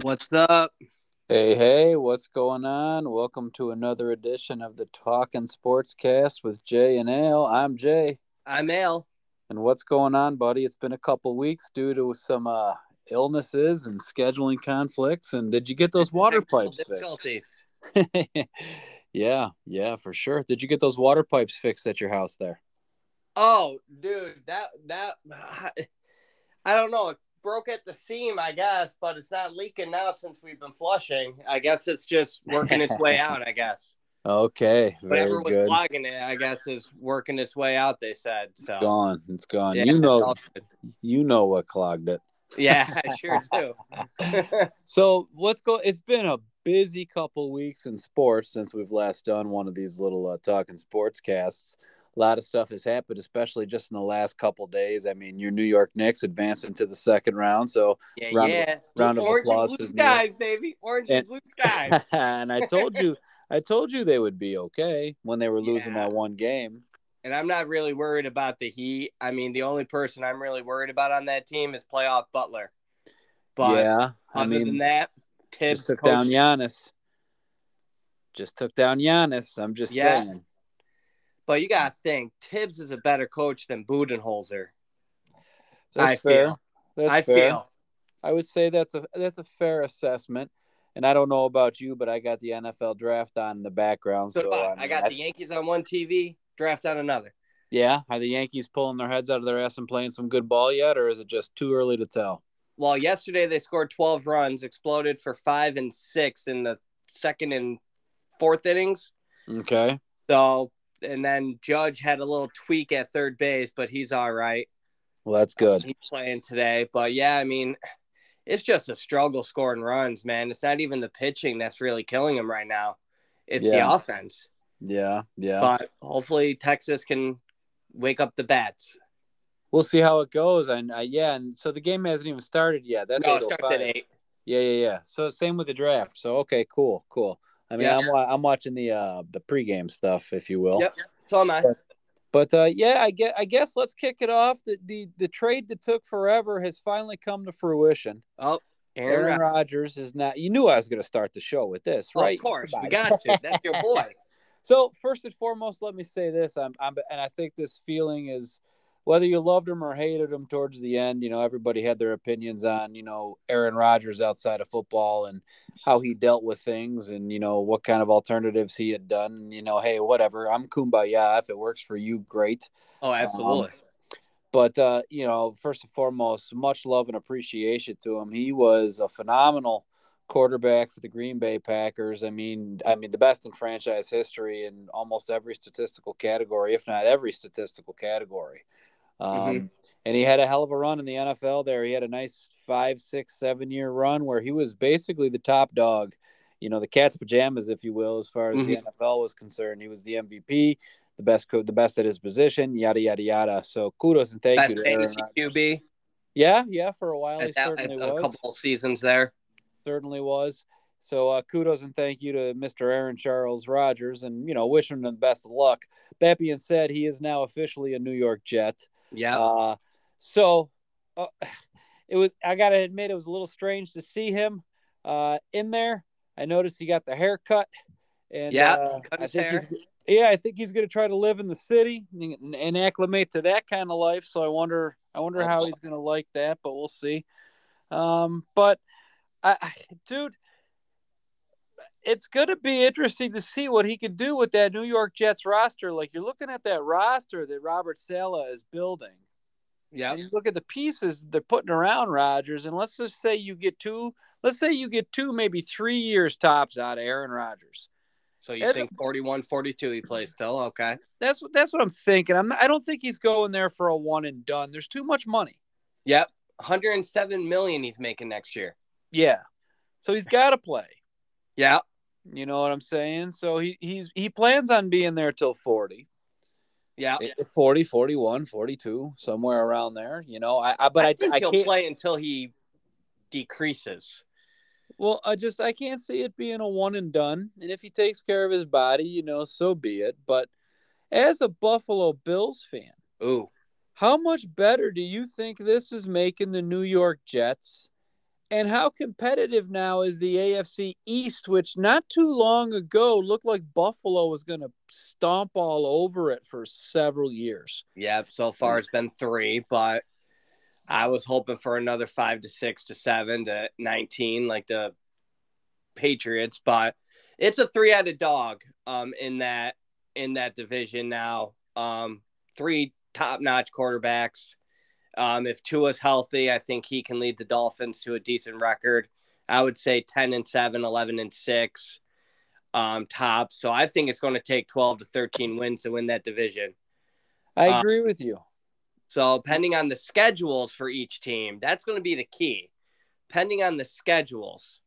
What's up? Hey, hey, what's going on? Welcome to another edition of the Talking Sportscast with Jay and Al. I'm Jay. I'm Al. And what's going on, buddy? It's been a couple weeks due to some uh, illnesses and scheduling conflicts. And did you get those water pipes fixed? yeah, yeah, for sure. Did you get those water pipes fixed at your house there? Oh, dude, that that I don't know. Broke at the seam, I guess, but it's not leaking now since we've been flushing. I guess it's just working its way out. I guess. Okay. Whatever was good. clogging it, I guess, is working its way out. They said so. It's gone. It's gone. Yeah, you know. You know what clogged it. Yeah, I sure do. so what's go? It's been a busy couple weeks in sports since we've last done one of these little uh, talking sports casts. A lot of stuff has happened, especially just in the last couple days. I mean, your New York Knicks advanced into the second round, so yeah, round yeah. Of, round of Orange applause and blue skies, baby. Orange and, And- blue skies. and I told you, I told you they would be okay when they were losing Yeah. that one game. and I'm not really worried about the Heat. I mean, the only person I'm really worried about on that team is playoff Butler. But yeah, I other mean, than that, Tibbs just took down coached- Giannis. Just took down Giannis. I'm just Yeah. saying. But you gotta think Tibbs is a better coach than Budenholzer. That's I fair. feel. That's I fair. feel. I would say that's a that's a fair assessment. And I don't know about you, but I got the NFL draft on in the background. So, So, I. I, I mean, got the Yankees on one TV, draft on another. yeah. Are the Yankees pulling their heads out of their ass and playing some good ball yet, or is it just too early to tell? Well, yesterday they scored 12 runs, exploded for five and six in the second and fourth innings. Okay. So, and then Judge had a little tweak at third base, but he's all right. Well, that's good. He's playing today. But yeah, I mean, it's just a struggle scoring runs, man. It's not even the pitching that's really killing him right now. It's Yeah. the offense. Yeah. Yeah. But hopefully Texas can wake up the bats. we'll see how it goes. And uh, yeah, and so the game hasn't even started yet. That's no, it starts at eight. Yeah, yeah, yeah. So same with the draft. So okay, cool, cool. I mean, Yeah. I'm I'm watching the uh the pregame stuff, if you will. Yep. So am I. But uh, yeah, I get. I guess let's kick it off. The, the the trade that took forever has finally come to fruition. Oh, Aaron, Aaron Rodgers. Is not. You knew I was going to start the show with this, Oh, right? of course, we got to. That's your boy. So first and foremost, let me say this. I'm, I'm, and I think this feeling is whether you loved him or hated him towards the end. You know, everybody had their opinions on you know Aaron Rodgers outside of football and how he dealt with things, and you know what kind of alternatives he had done. And, you know, hey, whatever. I'm kumbaya. If it works for you, great. Oh, absolutely. But uh, you know, first and foremost, much love and appreciation to him. He was a phenomenal quarterback for the Green Bay Packers. I mean, I mean the best in franchise history in almost every statistical category, if not every statistical category. Um, Mhm. And he had a hell of a run in the NFL. There, he had a nice five, six, seven year run where he was basically the top dog. You know, the cat's pajamas, if you will, as far as the NFL was concerned. He was the MVP, the best, co- the best at his position, yada yada yada. So kudos and thank Best you Rodgers. QB Yeah, yeah, for a while he that, certainly at a couple seasons there. Certainly was. So uh, kudos and thank you to Mr. Aaron Charles Rodgers, and you know, wish him the best of luck. That being said, he is now officially a New York Jet. Yeah. Uh, so uh, it was. I gotta admit, it was a little strange to see him uh, in there. I noticed he got the haircut, and Yeah, uh, cut I his think hair. he's. Yeah, I think he's going to try to live in the city and, and acclimate to that kind of life. So I wonder, I wonder Oh, how he's going to like that, but we'll see. Um, but I dude, it's going to be interesting to see what he could do with that New York Jets roster. Like you're looking at that roster that Robert Saleh is building. yeah. You look at the pieces they're putting around Rodgers, and let's just say you get two, let's say you get two, maybe three years tops out of Aaron Rodgers. So you think 41, 42 he plays still? Okay. That's what that's what I'm thinking. I'm not, I don't think he's going there for a one and done. There's too much money. Yep. 107 million he's making next year. Yeah, so he's got to play. Yeah. You know what I'm saying? So he he's he plans on being there till 40. Yeah. Eh, 40, 41, 42, somewhere around there. You know, I, I but I, I think I, he'll can't. play until he decreases. Well, I just I can't see it being a one and done. And if he takes care of his body, you know, so be it. But as a Buffalo Bills fan, Ooh. how much better do you think this is making the New York Jets And how competitive now is the AFC East, which not too long ago looked like Buffalo was going to stomp all over it for several years. Yep. So far, it's been three, but I was hoping for another five to six to seven to 19, like the Patriots, but it's a three headed dog um, in that in that division now. Um, three top notch quarterbacks. Um, if Tua's healthy, I think he can lead the Dolphins to a decent record. I would say 10 and 7, 11 and 6 um, top. So I think it's going to take 12 to 13 wins to win that division. I uh, agree with you. So, depending on the schedules for each team, that's going to be the key. Pending on the schedules,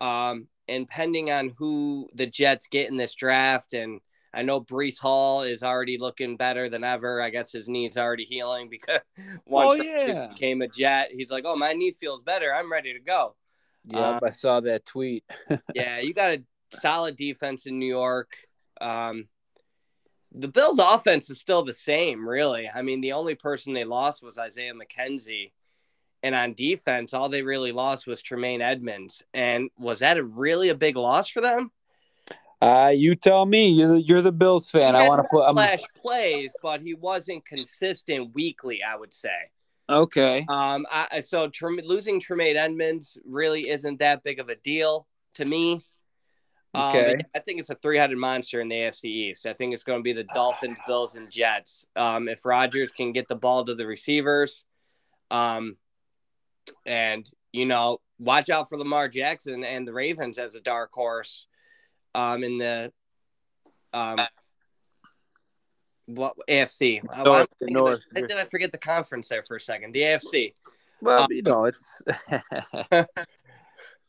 um, and pending on who the Jets get in this draft, and I know Breece Hall is already looking better than ever. I guess his knee's already healing because once oh, yeah. he became a Jet, he's like, "Oh, my knee feels better. I'm ready to go." Yep, um, I saw that tweet. yeah, you got a solid defense in New York. Um, the Bills' offense is still the same, really. I mean, the only person they lost was Isaiah McKenzie. And on defense, all they really lost was Tremaine Edmunds. And was that a really a big loss for them? Uh, you tell me. You're the, you're the Bills fan. I want to put splash I'm... plays, but he wasn't consistent weekly. I would say. Okay. Um. I, so Trem- losing Tremaine Edmunds really isn't that big of a deal to me. Um, okay. Um, I think it's a three-headed monster in the AFC East. I think it's going to be the Dolphins, Bills, and Jets. Um, if Rodgers can get the ball to the receivers, um, and you know, watch out for Lamar Jackson and the Ravens as a dark horse, um, in the um, what AFC? North, North. did I forget the conference there for a second? The AFC. Well, um, you know, it's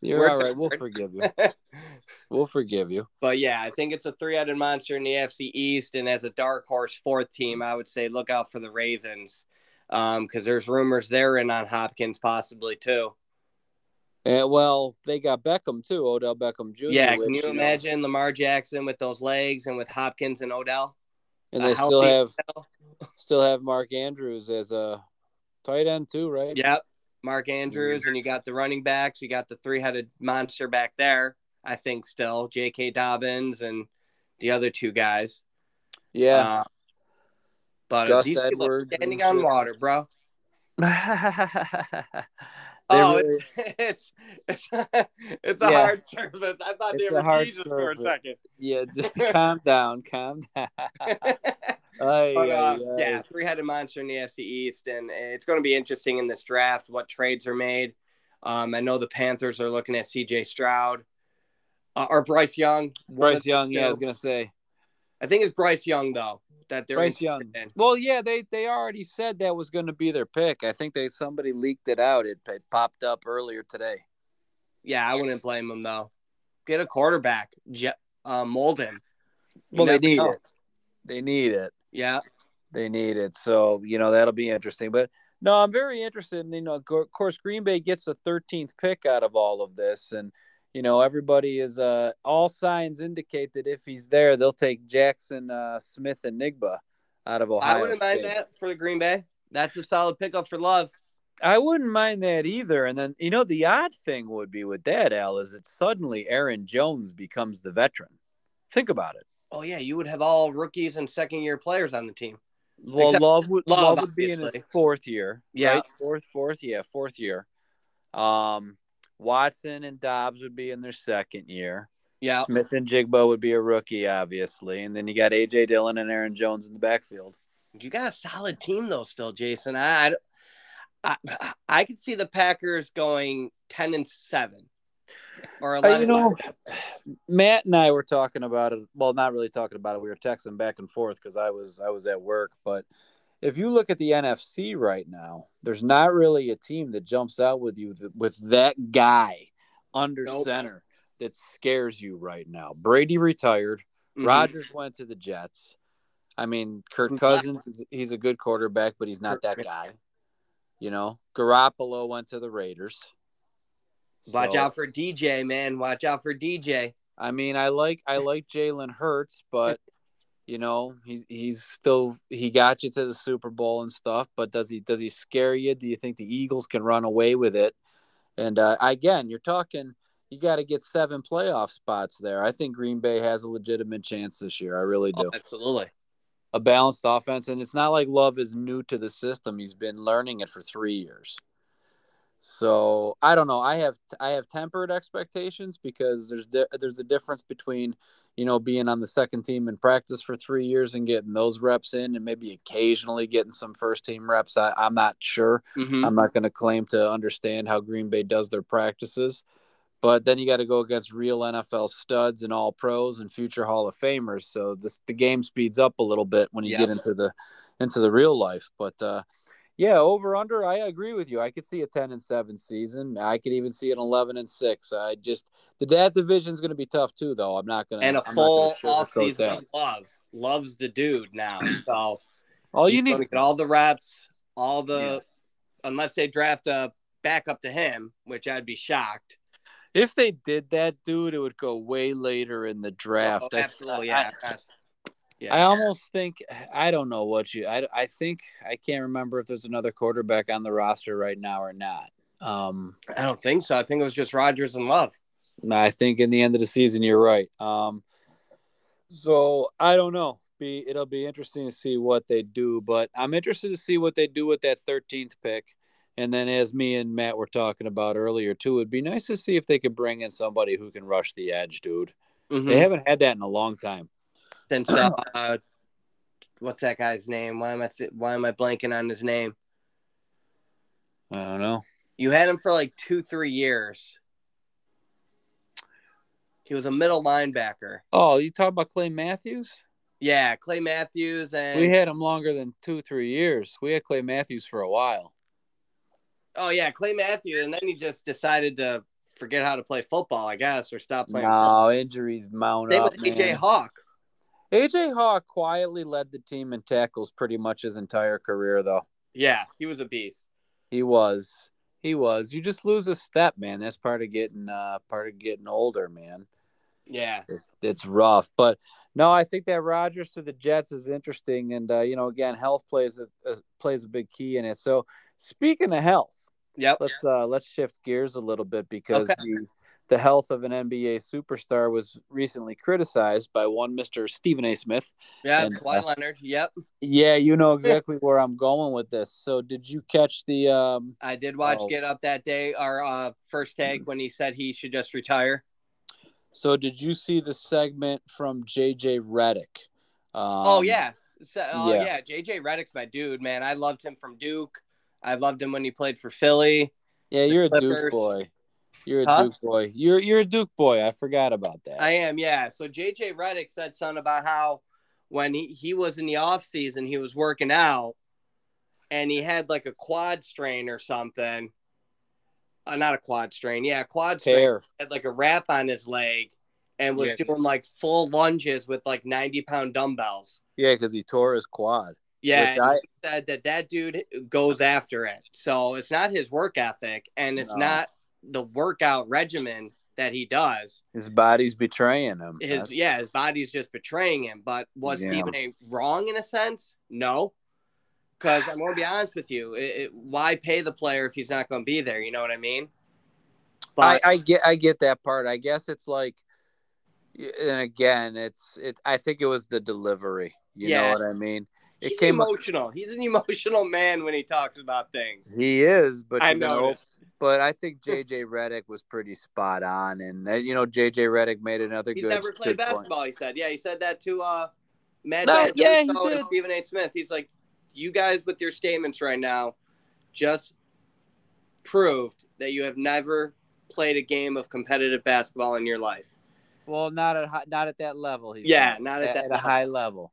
You're all right. We'll forgive you. we'll forgive you. But yeah, I think it's a three-headed monster in the FC East, and as a dark horse fourth team, I would say look out for the Ravens, Um because um, there's rumors they're in on Hopkins possibly too. Yeah, well, they got Beckham too, Odell Beckham Jr. Yeah, can you, you imagine. Lamar Jackson with those legs and with Hopkins and Odell? And they still have Odell? still have Mark Andrews as a tight end too, right? Yep. Mark Andrews, and you got the running backs. You got the three headed monster back there, I think, still J.K. Dobbins and the other two guys. Yeah. Uh, but Gus these Edwards standing on water, bro. oh, really... it's it's it's it's a yeah. hard service. I thought it's they were Jesus service. for a second. Yeah, calm down, calm down. But, uh, yeah, three headed monster in the FC East. And it's going to be interesting in this draft what trades are made. Um, I know the Panthers are looking at CJ Stroud uh, or Bryce Young. Bryce Young, yeah, I was going to say. I think it's Bryce Young, though. That they're Bryce Young. In. Well, yeah, they they already said that was going to be their pick. I think they somebody leaked it out. It, it popped up earlier today. Yeah, I wouldn't blame them though. Get a quarterback, Je- uh, mold him. well, they need know. it. They need it. Yeah. They need it. So, you know, that'll be interesting. But no, I'm very interested. In, you know, of course, Green Bay gets the 13th pick out of all of this. And, you know, everybody is, uh, all signs indicate that if he's there, they'll take Jaxon uh, Smith-Njigba out of Ohio. I wouldn't State. mind that for the Green Bay. That's a solid pickup for Love. I wouldn't mind that either. And then, you know, the odd thing would be with that, Al, is that suddenly Aaron Jones becomes the veteran. Think about it. Oh yeah, you would have all rookies and second year players on the team. Well, Except Love would Love, Love would be in his fourth year. Yeah, right? fourth, fourth, yeah, fourth year. Um, Watson and Doubs would be in their second year. Yeah, Smith-Njigba would be a rookie, obviously, and then you got AJ Dillon and Aaron Jones in the backfield. You got a solid team though, still, Jason. I, I, I could see the Packers going ten and seven. Or uh, you know, Matt and I were talking about it. Well, not really talking about it. We were texting back and forth because I was I was at work. But if you look at the NFC right now, there's not really a team that jumps out with you with that guy under nope. center that scares you right now. Brady retired. Mm-hmm. Rodgers went to the Jets. I mean, Kirk Cousins, he's a good quarterback, but he's not that guy. You know, Garoppolo went to the Raiders. Watch so, out for DJ, man. Watch out for DJ. I mean, I like I like Jalen Hurts, but you know, he's he's still he got you to the Super Bowl and stuff, but does he does he scare you? Do you think the Eagles can run away with it? And uh, again, you're talking you got to get seven playoff spots there. I think Green Bay has a legitimate chance this year. I really do. Oh, absolutely. A balanced offense, and it's not like Love is new to the system. He's been learning it for three years. So I don't know. I have I have tempered expectations because there's di- there's a difference between you know being on the second team in practice for three years and getting those reps in, and maybe occasionally getting some first team reps. I, I'm not sure. Mm-hmm. I'm not going to claim to understand how Green Bay does their practices, but then you got to go against real NFL studs and all pros and future Hall of Famers. So this the game speeds up a little bit when you Yep. get into the into the real life. But uh, yeah, over under. I agree with you. I could see a ten and seven season. I could even see an eleven and six. I just the that division is going to be tough too, though. I'm not going to and a I'm full off season of love. Loves the dude now. So All you need get all the reps, all the unless they draft a backup to him, which I'd be shocked. if they did that, dude, it would go way later in the oh, draft. Oh, I- absolutely, I- yeah. That's- yeah. I almost think I don't know what you. I, I think I can't remember if there's another quarterback on the roster right now or not. Um, I don't think so. I think it was just Rodgers and Love. I think in the end of the season, you're right. Um, so I don't know. Be it'll be interesting to see what they do, but I'm interested to see what they do with that 13th pick. And then, as me and Matt were talking about earlier too, it'd be nice to see if they could bring in somebody who can rush the edge, dude. Mhm. They haven't had that in a long time. Then so, uh, what's that guy's name? Why am I th- why am I blanking on his name? I don't know. You had him for like two, three years. He was a middle linebacker. Oh, you talking about Clay Matthews? Yeah, Clay Matthews and We had him longer than two, three years. We had Clay Matthews for a while. oh yeah, Clay Matthews, and then he just decided to forget how to play football, I guess, or stop playing. No, injuries mount Same up. with AJ. Hawk. AJ Hawk quietly led the team in tackles pretty much his entire career, though. Yeah, he was a beast. He was. He was. You just lose a step, man. That's part of getting uh part of getting older, man. Yeah, It, it's rough. But no, I think that Rodgers to the Jets is interesting, and uh, you know, again, health plays a, a plays a big key in it. So speaking of health, yep. let's uh let's shift gears a little bit because Okay. the the health of an NBA superstar was recently criticized by one Mr. Stephen A. Smith. Yeah, And, Kawhi uh, Leonard. Yep, Yeah, you know exactly where I'm going with this. So did you catch the um I did watch Oh. Get Up that day. Our uh, first take when he said he should just retire. so did you see the segment from JJ Redick? Um, oh yeah, so, oh yeah. yeah. JJ Redick's my dude, man. I loved him from Duke. I loved him when he played for Philly. Yeah, you're a Duke boy. You're a Huh? Duke boy. You're you're a Duke boy. I forgot about that. I am, yeah. So JJ Redick said something about how when he, he was in the off season, he was working out and he had like a quad strain or something. Uh, not a quad strain, yeah, quad strain. Tear. Had like a wrap on his leg and was Yeah. doing like full lunges with like 90 pound dumbbells. Yeah, because he tore his quad. Yeah, I- he said that that dude goes after it. So it's not his work ethic and it's No. not the workout regimen that he does. His body's betraying him. his That's- yeah his body's just betraying him but was Yeah. stephen a wrong in a sense no because i'm going to be honest with you it, it, why pay the player if he's not going to be there you know what i mean I, but I get I get that part. I guess it's like, and again, it's it. I think it was the delivery. You Yeah. know what I mean? It he's came. emotional he's an emotional man when he talks about things He is, but i you know, know but I think JJ Redick was pretty spot on, and uh, you know JJ Redick made another he's good. never played good point. basketball he said yeah he said that to uh Matt No, yeah, he Russo and. Stephen A. Smith. He's like, you guys with your statements right now just proved that you have never played a game of competitive basketball in your life. Well, not at not at that level. He's Yeah, saying. not at that a level. high level.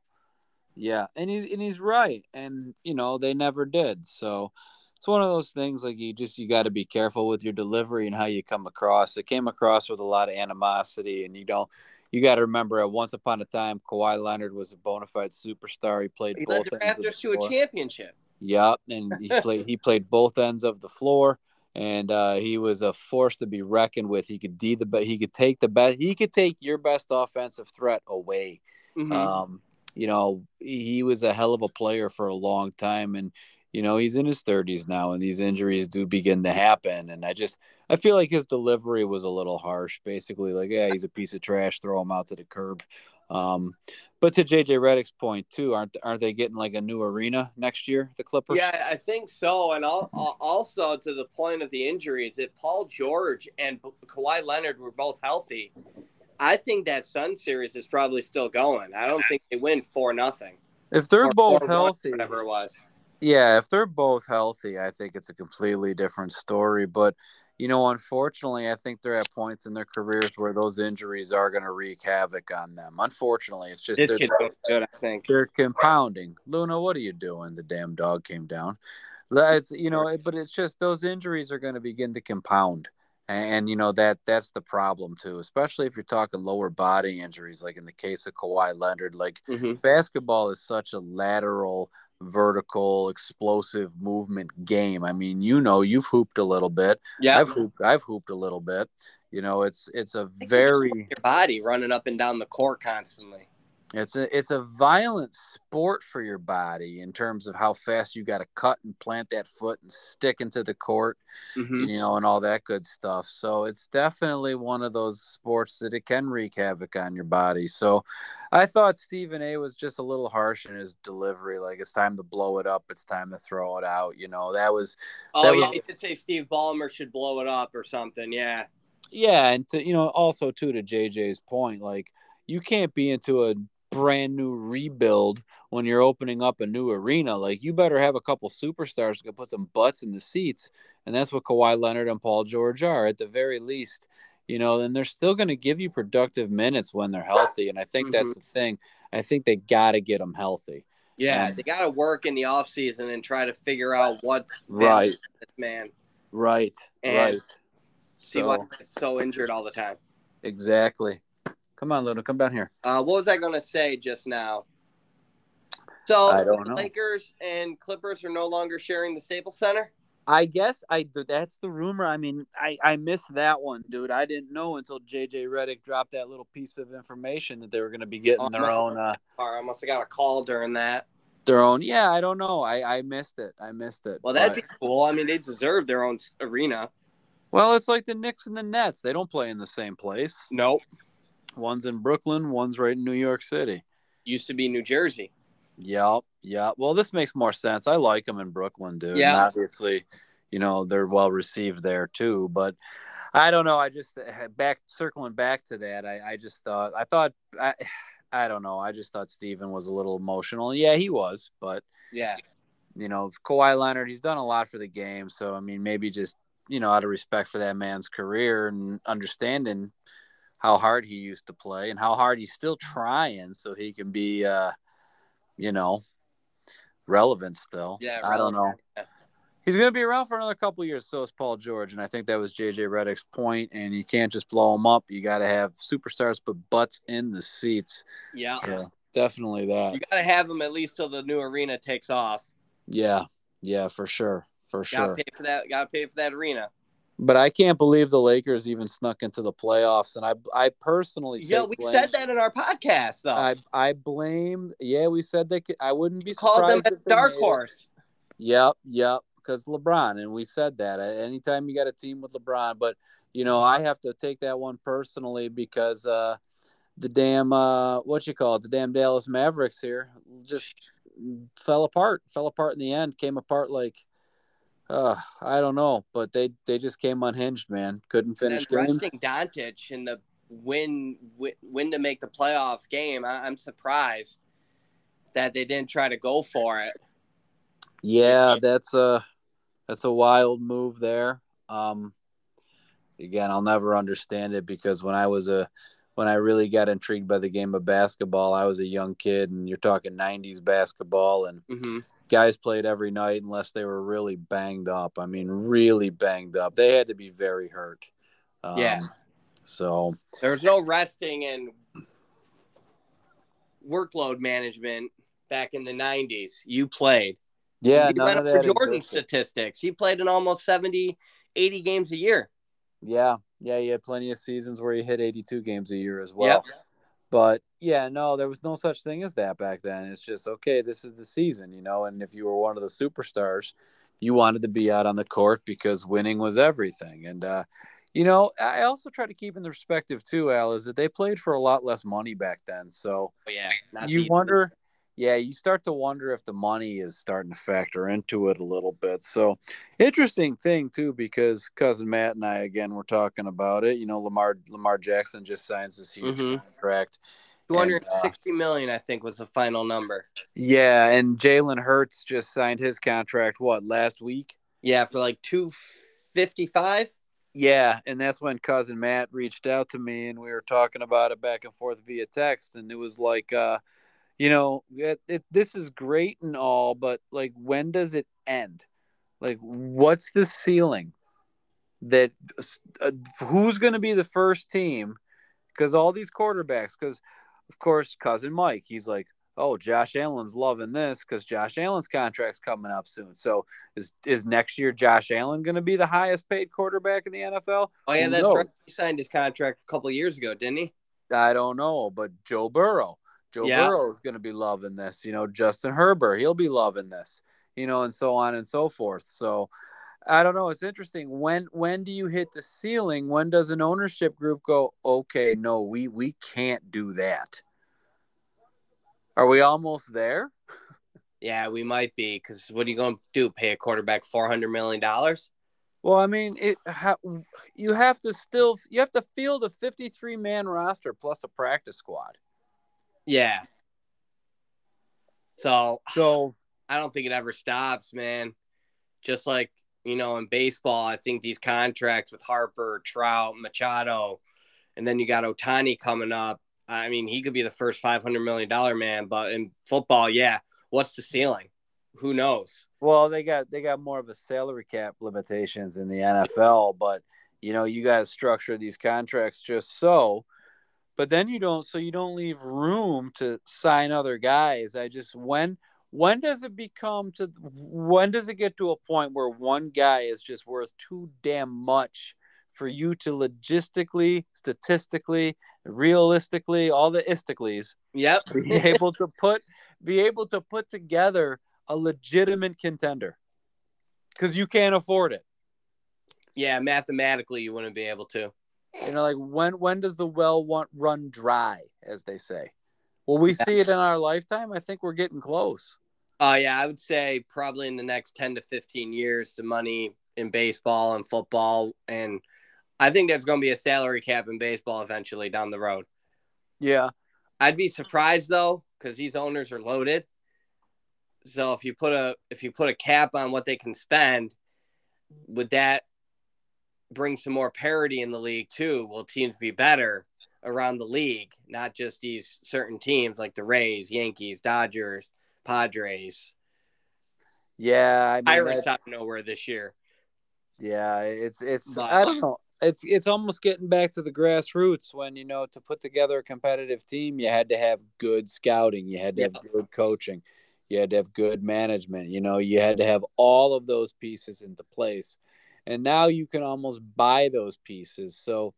Yeah, and he's and he's right, and you know they never did. So it's one of those things like you just you got to be careful with your delivery and how you come across. It came across with a lot of animosity, and you don't. You got to remember, at once upon a time, Kawhi Leonard was a bona fide superstar. He played He led both of the Raptors to a championship. Yep, and he played he played both ends of the floor, and uh, he was a force to be reckoned with. He could de the be- he could take the best he could take your best offensive threat away. Mhm. Um, you know, he was a hell of a player for a long time, and you know, he's in his 30s now and these injuries do begin to happen. And I just, I feel like his delivery was a little harsh. Basically, like, yeah, he's a piece of trash, throw him out to the curb. Um, but to JJ Redick's point too, aren't aren't they getting like a new arena next year? The Clippers. Yeah, I think so. And also to the point of the injuries, if Paul George and Kawhi Leonard were both healthy, I think that Sun series is probably still going. I don't think they win four nothing. If they're both healthy, whatever it was. Yeah, if they're both healthy, I think it's a completely different story. But you know, unfortunately, I think they're at points in their careers where those injuries are going to wreak havoc on them. Unfortunately, it's just this kid's good. I think they're compounding. Luna, what are you doing? The damn dog came down. It's you know, but it's just those injuries are going to begin to compound, and you know that that's the problem too. Especially if you're talking lower body injuries, like in the case of Kawhi Leonard. Like mm-hmm. basketball is such a lateral vertical explosive movement game. I mean, you know, you've hooped a little bit. Yeah. I've hooped I've hooped a little bit. You know, it's it's a very your body running up and down the court constantly. It's a it's a violent sport for your body in terms of how fast you got to cut and plant that foot and stick into the court, mm-hmm. you know, and all that good stuff. So it's definitely one of those sports that it can wreak havoc on your body. So I thought Stephen A was just a little harsh in his delivery. Like it's time to blow it up. It's time to throw it out. You know, that was. Oh that yeah, was, he did say Steve Ballmer should blow it up or something. Yeah. Yeah, and to you know, also too to JJ's point, like you can't be into a brand new rebuild when you're opening up a new arena. Like you better have a couple superstars can put some butts in the seats, and that's what Kawhi Leonard and Paul George are at the very least. You know, and they're still going to give you productive minutes when they're healthy, and I think mm-hmm. that's the thing. I think they got to get them healthy. Yeah, and, they got to work in the off season and try to figure out what's right, this man. Right, and right. See so, why he's so injured all the time. Exactly. Come on, Luna, come down here. Uh, what was I going to say just now? So Lakers and Clippers are no longer sharing the Staples Center. I guess I that's the rumor. I mean, I I missed that one, dude. I didn't know until JJ Redick dropped that little piece of information that they were going to be getting oh, their own. Uh, I must have got a call during that. Their own, yeah. I don't know. I I missed it. I missed it. Well, that'd but... be cool. I mean, they deserve their own arena. Well, it's like the Knicks and the Nets. They don't play in the same place. Nope. One's in Brooklyn, one's right in New York City. Used to be New Jersey. Yeah, yeah. Well, this makes more sense. I like them in Brooklyn, dude. Yeah. And obviously, you know they're well received there too. But I don't know. I just back circling back to that. I, I just thought I thought I I don't know. I just thought Steven was a little emotional. Yeah, he was, but yeah, you know Kawhi Leonard. He's done a lot for the game, so I mean maybe just you know out of respect for that man's career and understanding how hard he used to play and how hard he's still trying so he can be uh you know relevant still. Yeah i don't know. he's going to be around for another couple years so is paul george and i think that was jj Redick's point and you can't just blow him up. You got to have superstars put butts in the seats. Yeah. yeah definitely that. You got to have them at least till the new arena takes off. Yeah. Yeah for sure. For sure. gotta pay for that gotta pay for that arena but I can't believe the Lakers even snuck into the playoffs. And I, I personally, yeah, we blame. said that in our podcast, though. I, I blame. Yeah, we said they. Could, I wouldn't be called them a dark horse. It. Yep, yep. Because LeBron, and we said that. Anytime you got a team with LeBron, but you know, I have to take that one personally because uh, the damn uh, what you call it, the damn Dallas Mavericks here just fell apart. Fell apart in the end. Came apart like uh, I don't know, but they they just came unhinged, man. Couldn't finish and games. Resting Doncic in the win, win win to make the playoffs game. I, I'm surprised that they didn't try to go for it. Yeah, that's a that's a wild move there. Um, again, I'll never understand it because when I was a when I really got intrigued by the game of basketball, I was a young kid, and you're talking '90s basketball, and mm-hmm guys played every night unless they were really banged up. I mean, really banged up. They had to be very hurt. Um, yeah. So there was no resting and workload management back in the 90s. You played. Yeah, you went up for Jordan's statistics. He played in almost 70, 80 games a year. Yeah, yeah, he had plenty of seasons where he hit 82 games a year as well. Yep. But yeah, no, there was no such thing as that back then. It's just okay, this is the season, you know. And if you were one of the superstars, you wanted to be out on the court because winning was everything. And uh, you know, I also try to keep in the perspective too, Al, is that they played for a lot less money back then. So oh, yeah, you wonder yeah, you start to wonder if the money is starting to factor into it a little bit. So, interesting thing too, because cousin Matt and I again were talking about it. You know, Lamar Lamar Jackson just signs this huge mm-hmm. contract. Two hundred sixty uh, million, I think, was the final number. Yeah, and Jalen Hurts just signed his contract. What last week? Yeah, for like two fifty five. Yeah, and that's when cousin Matt reached out to me, and we were talking about it back and forth via text, and it was like. uh you know, it, it, this is great and all, but like, when does it end? Like, what's the ceiling? That uh, who's going to be the first team? Because all these quarterbacks, because of course, cousin Mike, he's like, oh, Josh Allen's loving this because Josh Allen's contract's coming up soon. So is is next year Josh Allen going to be the highest paid quarterback in the NFL? Oh yeah, that's right. He signed his contract a couple years ago, didn't he? I don't know, but Joe Burrow. Joe yeah. Burrow is going to be loving this. You know, Justin Herbert, he'll be loving this. You know, and so on and so forth. So, I don't know. It's interesting. When when do you hit the ceiling? When does an ownership group go? Okay, no, we we can't do that. Are we almost there? Yeah, we might be. Because what are you going to do? Pay a quarterback four hundred million dollars? Well, I mean, it ha, you have to still you have to field a fifty three man roster plus a practice squad. Yeah. So so I don't think it ever stops, man. Just like you know, in baseball, I think these contracts with Harper, Trout, Machado, and then you got Ohtani coming up. I mean, he could be the first five hundred million dollar man. But in football, yeah, what's the ceiling? Who knows? Well, they got they got more of a salary cap limitations in the NFL, but you know, you got to structure these contracts just so but then you don't so you don't leave room to sign other guys. I just when when does it become to when does it get to a point where one guy is just worth too damn much for you to logistically statistically realistically all the isticallys yep. be able to put be able to put together a legitimate contender? Because you can't afford it. Yeah mathematically you wouldn't be able to you know, like when when does the well want run dry, as they say? Will we see it in our lifetime? I think we're getting close. Oh uh, yeah, I would say probably in the next ten to fifteen years, the money in baseball and football, and I think there's going to be a salary cap in baseball eventually down the road. Yeah, I'd be surprised though, because these owners are loaded. So if you put a if you put a cap on what they can spend, would that bring some more parity in the league too. Will teams be better around the league, not just these certain teams like the Rays, Yankees, Dodgers, Padres. Yeah, I mean, Pirates out of nowhere this year. Yeah, it's it's but, I don't know. It's it's almost getting back to the grassroots when you know to put together a competitive team, you had to have good scouting, you had to have good coaching, you had to have good management. You know, you had to have all of those pieces into place and now you can almost buy those pieces. So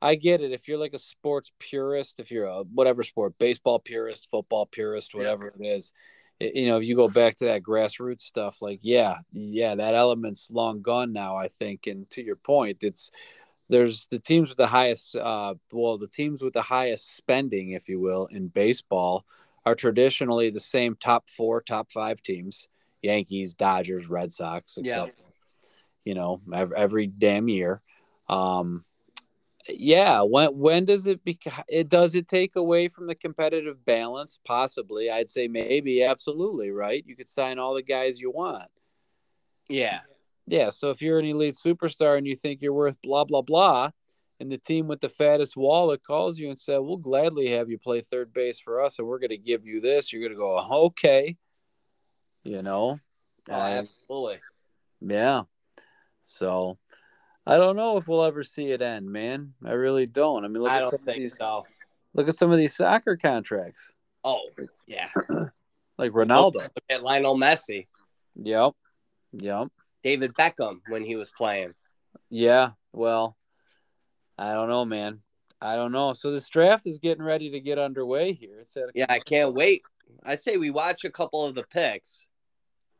i get it. If you're like a sports purist if you're a whatever sport baseball purist football purist whatever yeah. it is it, you know if you go back to that grassroots stuff like yeah yeah that element's long gone now i think. And to your point it's there's the teams with the highest uh well the teams with the highest spending if you will in baseball are traditionally the same top four top five teams yankees dodgers red sox etc yeah you know, every, every damn year. Um, yeah, when when does it become? It does it take away from the competitive balance? Possibly, I'd say maybe, absolutely, right? You could sign all the guys you want. Yeah, yeah. So if you're an elite superstar and you think you're worth blah blah blah, and the team with the fattest wallet calls you and said, "We'll gladly have you play third base for us, and we're going to give you this," you're going to go, "Okay," you know. Oh, absolutely. Yeah. So I don't know if we'll ever see it end, man. I really don't. I mean, look I at some of these. So. Look at some of these soccer contracts. Oh yeah, like Ronaldo. Look at Lionel Messi. Yep. Yep. David Beckham when he was playing. Yeah. Well, I don't know, man. I don't know. So this draft is getting ready to get underway here. It's at yeah, I can't wait. I say we watch a couple of the picks.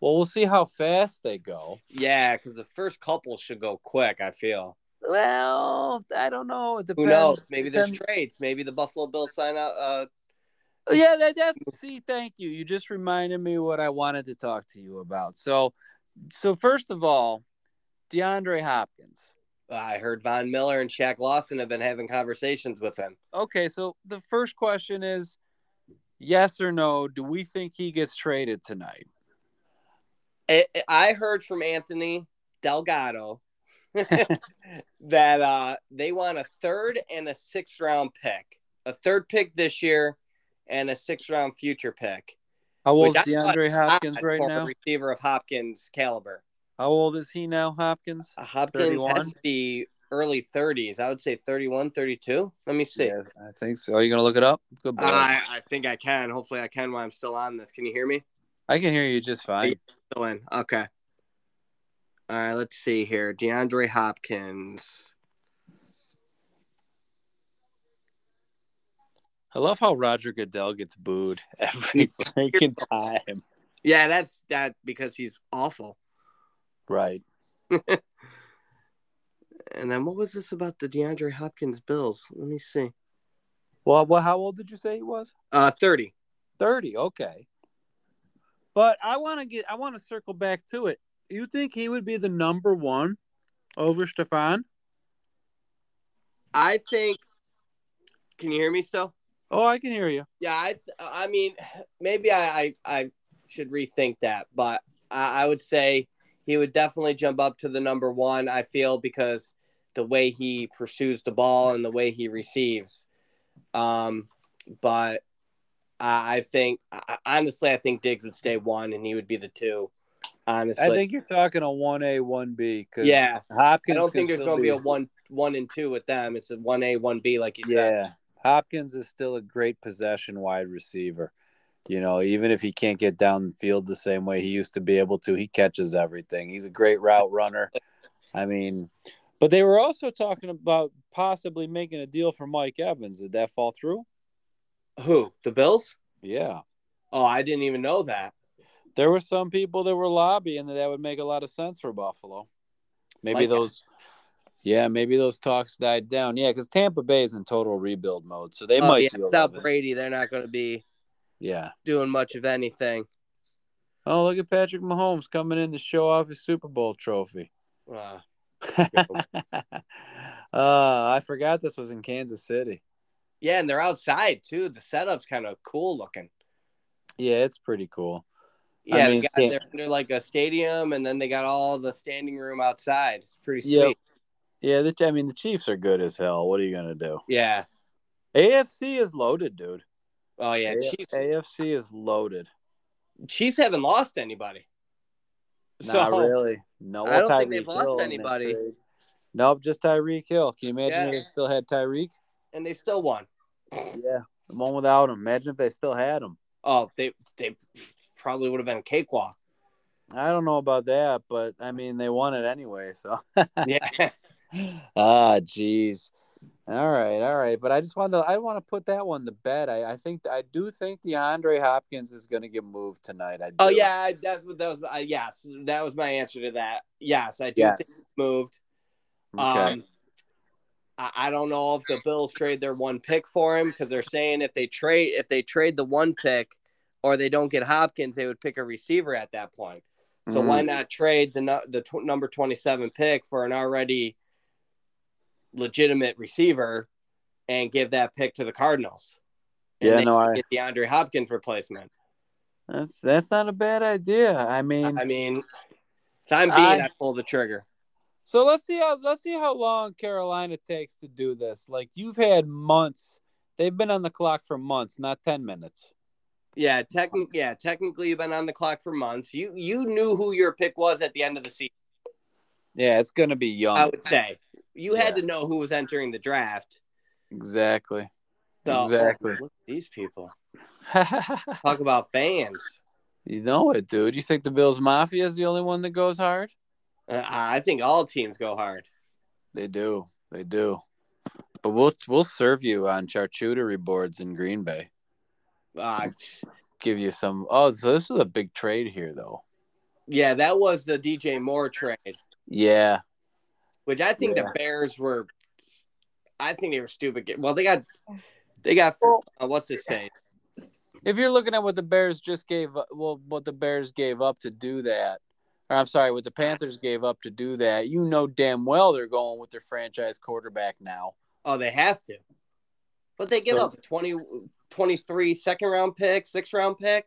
Well, we'll see how fast they go. Yeah, because the first couple should go quick. I feel. Well, I don't know. It depends. Who knows? Maybe there's Depends- trades. Maybe the Buffalo Bills sign out. Uh, Yeah, that, that's see. Thank you. You just reminded me what I wanted to talk to you about. So, so first of all, DeAndre Hopkins. I heard Von Miller and Shaq Lawson have been having conversations with him. Okay, so the first question is, yes or no? Do we think he gets traded tonight? I, I heard from Anthony Delgado that uh, they want a third and a sixth round pick, a third pick this year, and a sixth round future pick. How old is DeAndre Hopkins right now? receiver of Hopkins caliber. How old is he now, Hopkins? Uh, Hopkins 31? has to be early 30s. I would say 31, 32. Let me see. Yeah, I think so. Are you gonna look it up? Good boy. I, I think I can. Hopefully, I can while I'm still on this. Can you hear me? I can hear you just fine. Still in. Okay. All right, let's see here. DeAndre Hopkins. I love how Roger Goodell gets booed every freaking time. Yeah, that's that because he's awful. Right. And then what was this about the DeAndre Hopkins Bills? Let me see. Well, well, how old did you say he was? Uh, 30. 30. Okay. But I want to get, I want to circle back to it. You think he would be the number one over Stefon? I think. Can you hear me still? Oh, I can hear you. Yeah, I. I mean, maybe I. I, I should rethink that, but I, I would say he would definitely jump up to the number one. I feel because the way he pursues the ball and the way he receives. Um, but Uh, I, I think honestly, I think Diggs would stay one, and he would be the two. Honestly, I think you're talking a 1A, 1B. Cause Yeah, Hopkins I don't think there's going to be a one, one and two with them. It's a one A, one B, like you said. Yeah. Hopkins is still a great possession wide receiver. You know, even if he can't get down the field the same way he used to be able to, he catches everything. He's a great route runner. I mean, but they were also talking about possibly making a deal for Mike Evans. Did that fall through? Who? The Bills? Yeah. Oh, I didn't even know that. There were some people that were lobbying that that would make a lot of sense for Buffalo. Maybe Like those, yeah, maybe those talks died down. Yeah, because Tampa Bay is in total rebuild mode, so they oh, might yeah, without Brady, they're not going to be Yeah. doing much of anything. Oh, look at Patrick Mahomes coming in to show off his Super Bowl trophy. Uh, uh, I forgot this was in Kansas City. Yeah, and they're outside too. The setup's kind of cool looking. Yeah, it's pretty cool. I Yeah, mean, they got, yeah. they're under like a stadium, and then they got all the standing room outside. It's pretty sweet. Yeah, the, I mean the Chiefs are good as hell. What are you gonna do? Yeah. AFC is loaded, dude. Oh yeah. A- Chiefs. AFC is loaded. Chiefs haven't lost anybody. Not really. No, I don't well, think they've Tyreek lost Hill that anybody. Nope, just Tyreek Hill. Can you imagine Yeah. if they still had Tyreek? and they still won. Yeah, the one without him. Imagine if they still had him. Oh, they they probably would have been a cakewalk. I don't know about that, but I mean they won it anyway. So Yeah. ah, jeez. All right, all right. But I just want to I want to put that one to bed. I, I think I do think DeAndre Hopkins is going to get moved tonight. I Oh yeah, that's what that was. Uh, yes, that was my answer to that. Yes, I do think Yes. he moved. Okay. Um, I, I don't know if the Bills trade their one pick for him because they're saying if they trade if they trade the one pick or they don't get Hopkins, they would pick a receiver at that point. So Mhm. why not trade the the tw- number twenty seven pick for an already legitimate receiver and give that pick to the Cardinals? And Yeah, no, I- get the Andre Hopkins replacement. That's that's not a bad idea. I mean, I mean, I'm being, I- I pull the trigger. So let's see how let's see how long Carolina takes to do this. Like you've had months. They've been on the clock for months, not 10 minutes. Yeah, technically, yeah, technically, you've been on the clock for months. You you knew who your pick was at the end of the season. Yeah, it's going to be young. I would say you had to know who was entering the draft. Exactly. So, oh, Exactly. Look at these people talk about fans. you know it, dude. You think the Bills Mafia is the only one that goes hard? Uh, I think all teams go hard. They do. They do. But we'll we'll serve you on charcuterie boards in Green Bay. Uh, Give you some. Oh, so this is a big trade here, though. yeah, that was the DJ Moore trade, Yeah, which I think Yeah. the Bears were. I think they were stupid. Well, they got, they got. Uh, what's his face? if you're looking at what the Bears just gave, well, what the Bears gave up to do that, or I'm sorry, what the Panthers gave up to do that, you know damn well they're going with their franchise quarterback now. Oh, they have to. But they give So- up a 20, 23 second round pick, six round pick,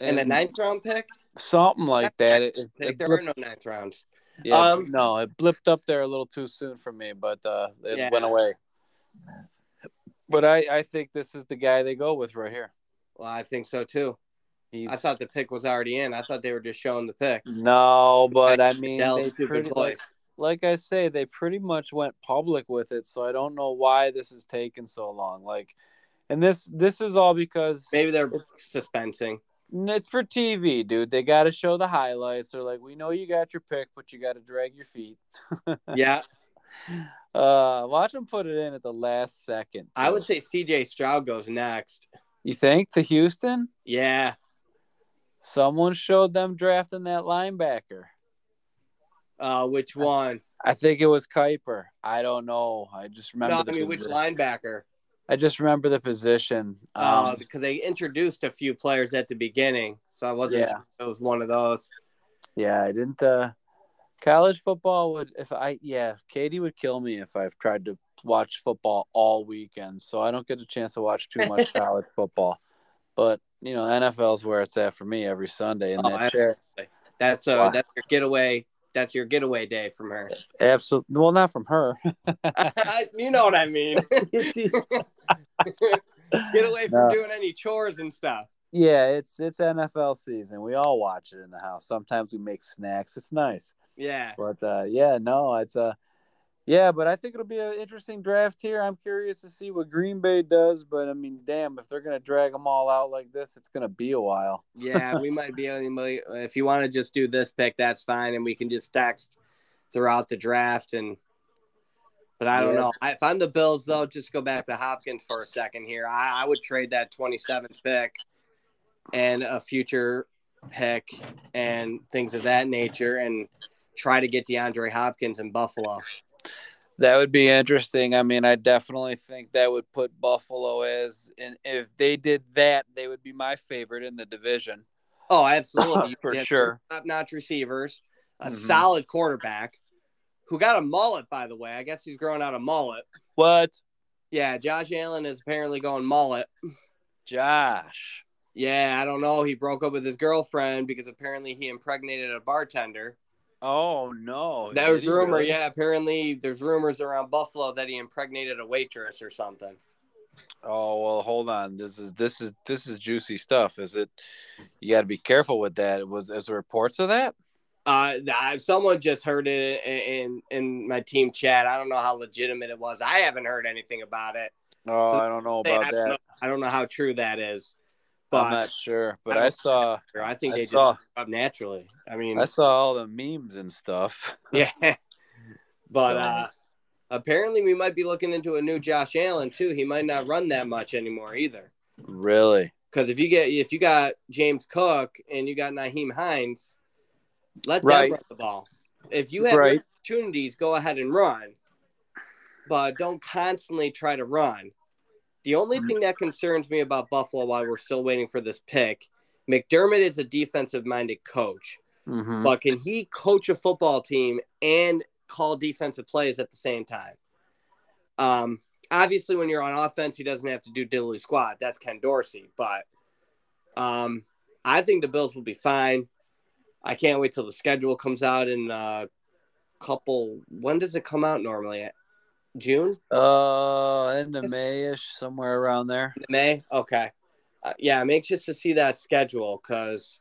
and, a ninth round pick. something like that. It, it, Pick. it There are blipped- no ninth rounds. yeah, um, no, it blipped up there a little too soon for me, but uh, it Yeah. went away. But I, I think this is the guy they go with right here. Well, I think so too. He's I thought the pick was already in. I thought they were just showing the pick. no, but I mean, pretty, like, like I say, they pretty much went public with it, so I don't know why this is taking so long. Like, and this this is all because Maybe they're suspensing. it's for TV, dude. They got to show the highlights. They're like, we know you got your pick, but you got to drag your feet. Yeah, Uh, watch them put it in at the last second. I would say C.J. Stroud goes next. You think to Houston? Yeah, Someone showed them drafting that linebacker. uh, which one? I think it was Kuiper. I don't know. I just remember. No, I mean which linebacker? I just remember the position. Uh, Um, because they introduced a few players at the beginning, so I wasn't Yeah. sure it was one of those. yeah, I didn't. Uh, college football would if I yeah, Katie would kill me if I've tried to watch football all weekend. So I don't get a chance to watch too much college football. But you know, NFL's where it's at for me every Sunday. And Oh, that chair, That's uh, Wow. that's your getaway. That's your getaway day from her. absolutely. Well, not from her. you know what I mean. Get away from No. doing any chores and stuff. yeah, it's it's NFL season. We all watch it in the house. Sometimes we make snacks. It's nice. Yeah. But uh, yeah, no, it's uh, yeah, but I think it'll be an interesting draft here. I'm curious to see what Green Bay does. But I mean, damn, if they're gonna drag them all out like this, it's gonna be a while. Yeah, we might be able if you want to just do this pick, that's fine, and we can just text throughout the draft. And but I don't Yeah. know. I, if I'm the Bills, though, just go back to Hopkins for a second here. I, I would trade that 27th pick and a future pick and things of that nature, and try to get DeAndre Hopkins in Buffalo. That would be interesting. I mean, I definitely think that would put Buffalo as, and if they did that, they would be my favorite in the division. Oh, absolutely. For sure. Top notch receivers, a Mhm. solid quarterback who got a mullet, by the way. I guess he's growing out a mullet. What, Yeah, Josh Allen is apparently going mullet. Josh? Yeah, I don't know. He broke up with his girlfriend because apparently he impregnated a bartender. Oh no, was rumor. really? Yeah, apparently there's rumors around Buffalo that he impregnated a waitress or something. Oh well, hold on. This is this is this is juicy stuff. Is it? You got to be careful with that. Was there reports of that? Uh, I- someone just heard it in in my team chat. I don't know how legitimate it was. I haven't heard anything about it. Oh, So- I don't know I about don't that. know, I don't know how true that is, I'm not sure, but I I, saw I think I they saw it up naturally. I mean, I saw all the memes and stuff. yeah, but uh, apparently we might be looking into a new Josh Allen too. He might not run that much anymore either. Really? Because if you get if you got James Cook and you got Nyheim Hines, let Right. them run the ball. If you have Right. opportunities, go ahead and run, but don't constantly try to run. The only thing that concerns me about Buffalo while we're still waiting for this pick, McDermott is a defensive minded coach, Mm-hmm. but can he coach a football team and call defensive plays at the same time? Um, obviously, when you're on offense, he doesn't have to do diddly squat. That's Ken Dorsey. But um, I think the Bills will be fine. I can't wait till the schedule comes out in a couple. When does it come out normally? June? Uh, end of Yes. Mayish, somewhere around there. May? Okay. Uh, yeah, I'm anxious to see that schedule because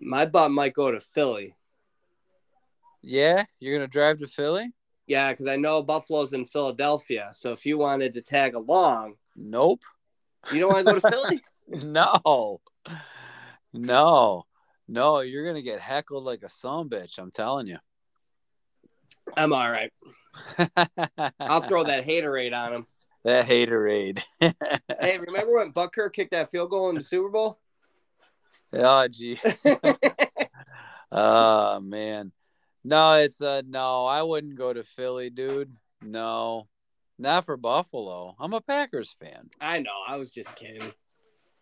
my butt might go to Philly. Yeah, you're gonna drive to Philly? Yeah, because I know Buffalo's in Philadelphia. So if you wanted to tag along, Nope. you don't want to go to Philly? No. No. No, you're gonna get heckled like a son bitch. I'm telling you. I'm all right. I'll throw that haterade on him. That haterade. hey, remember when Butker kicked that field goal in the Super Bowl? Oh, gee. oh, man. No, it's uh no, I wouldn't go to Philly, dude. No. Not for Buffalo. I'm a Packers fan. I know. I was just kidding.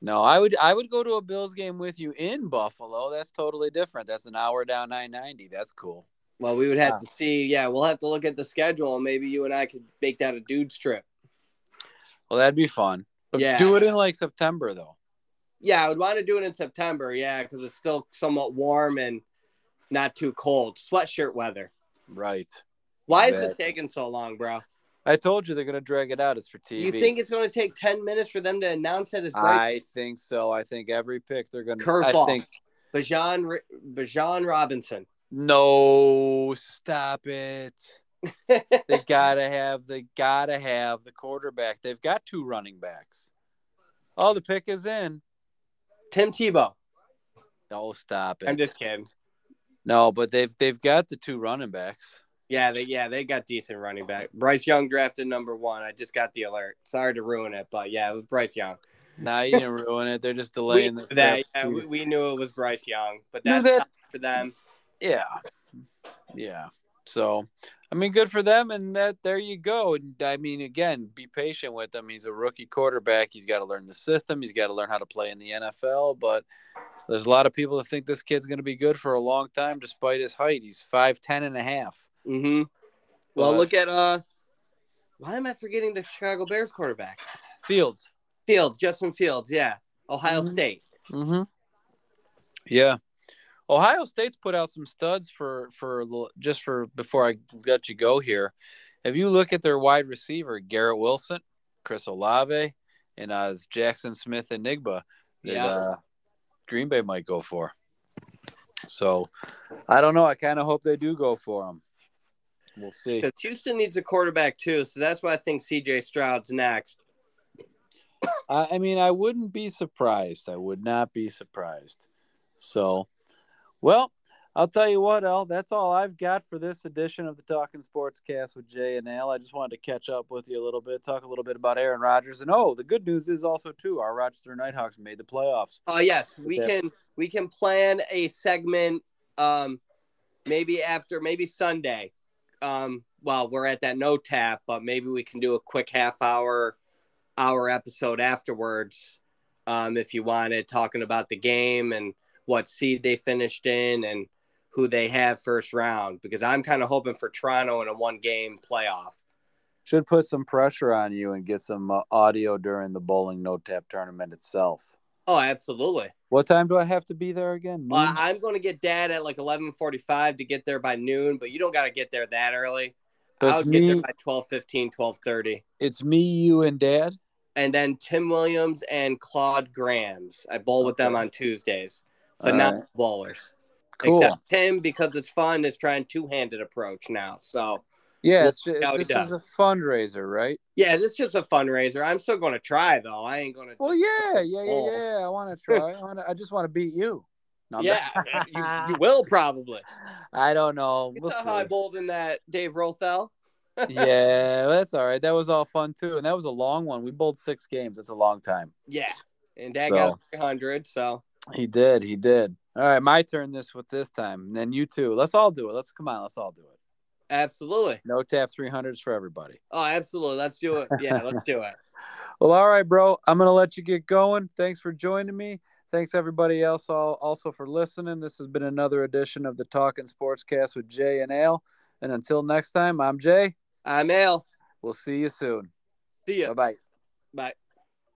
No, I would I would go to a Bills game with you in Buffalo. That's totally different. That's an hour down 990. That's cool. Well, we would have to see. Yeah, we'll have to look at the schedule, and maybe you and I could make that a dude's trip. Well, that'd be fun. But Yeah. do it in like September though. Yeah, I would want to do it in September. Yeah, because it's still somewhat warm and not too cold. Sweatshirt weather. Right. Why is this taking so long, bro? I told you they're gonna drag it out. It's for TV. You think it's going to take ten minutes for them to announce that it's right? I think so. I think every pick they're gonna Curveball. I think Bijan Bijan Robinson. no, stop it. They gotta have they gotta have the quarterback. They've got two running backs. Oh, the pick is in. Tim Tebow. No, stop it. I'm just kidding. no, but they've they've got the two running backs. Yeah, they yeah they got decent running back. Bryce Young drafted number one. I just got the alert. Sorry to ruin it, but yeah, it was Bryce Young. Now you didn't ruin it. They're just delaying knew this. that yeah, we, we knew it was Bryce Young, but that's that- for them. Yeah. Yeah. So, I mean, good for them. And that there you go. And I mean, again, be patient with him. He's a rookie quarterback. He's got to learn the system. He's got to learn how to play in the NFL. But there's a lot of people that think this kid's going to be good for a long time despite his height. He's 5'10 and a half. Mm-hmm. Well, But- look at uh, why am I forgetting the Chicago Bears quarterback? Fields. Fields, Justin Fields. Yeah, Ohio Mhm. State. Mm-hmm. Yeah. Ohio State's put out some studs for for just for before I let you go here. If you look at their wide receiver, Garrett Wilson, Chris Olave, and uh, Jaxon Smith-Njigba, that Yeah. uh, Green Bay might go for. So I don't know. I kind of hope they do go for them. We'll see. Because Houston needs a quarterback too, so that's why I think C.J. Stroud's next. I, I mean, I wouldn't be surprised. I would not be surprised. So, well, I'll tell you what, Al, that's all I've got for this edition of the Talking Sportscast with Jay and Al. I just wanted to catch up with you a little bit, talk a little bit about Aaron Rodgers. And oh, the good news is also too, our Rochester Knighthawks made the playoffs. Oh yes, we Okay. can we can plan a segment um maybe after maybe Sunday. Um well, we're at that no tap, but maybe we can do a quick half hour hour episode afterwards. Um if you wanted talking about the game and what seed they finished in and who they have first round because I'm kind of hoping for Toronto in a one game playoff. Should put some pressure on you and get some uh, audio during the bowling no tap tournament itself. Oh, absolutely. What time do I have to be there again? Well, I'm going to get dad at like 11:45 to get there by noon, but you don't got to get there that early. So I'll get there by 12:15, 12:30. it's me, you, and Dad. And then Tim Williams and Claude Grams. I bowl with them on Tuesdays. Phenomenal bowlers. Cool. Except Tim, because it's fun, is trying two-handed approach now. So Yeah, We'll it's ju- see how he this is a fundraiser, right? yeah, this is just a fundraiser. I'm still going to try though. I ain't going to. Well, yeah, yeah, yeah, bowl. yeah. I want to try. I, wanna, I just want to beat you. No, Yeah, you, you will probably. I don't know. It's We'll a high bowled in that Dave Rothel. yeah, that's all right. That was all fun too, and that was a long one. We bowled six games. That's a long time. Yeah, and Dad So- got 300. So He did. He did. All right, my turn. This with this time. And then you too. Let's all do it. Let's come on. Let's all do it. absolutely. No tap three hundreds for everybody. Oh, absolutely. Let's do it. Yeah, let's do it. Well, all right, bro. I'm gonna let you get going. Thanks for joining me. Thanks everybody else all, also for listening. This has been another edition of the Talking Sportscast with Jay and Al. And until next time, I'm Jay. I'm Al. We'll see you soon. See ya. Bye bye. Bye.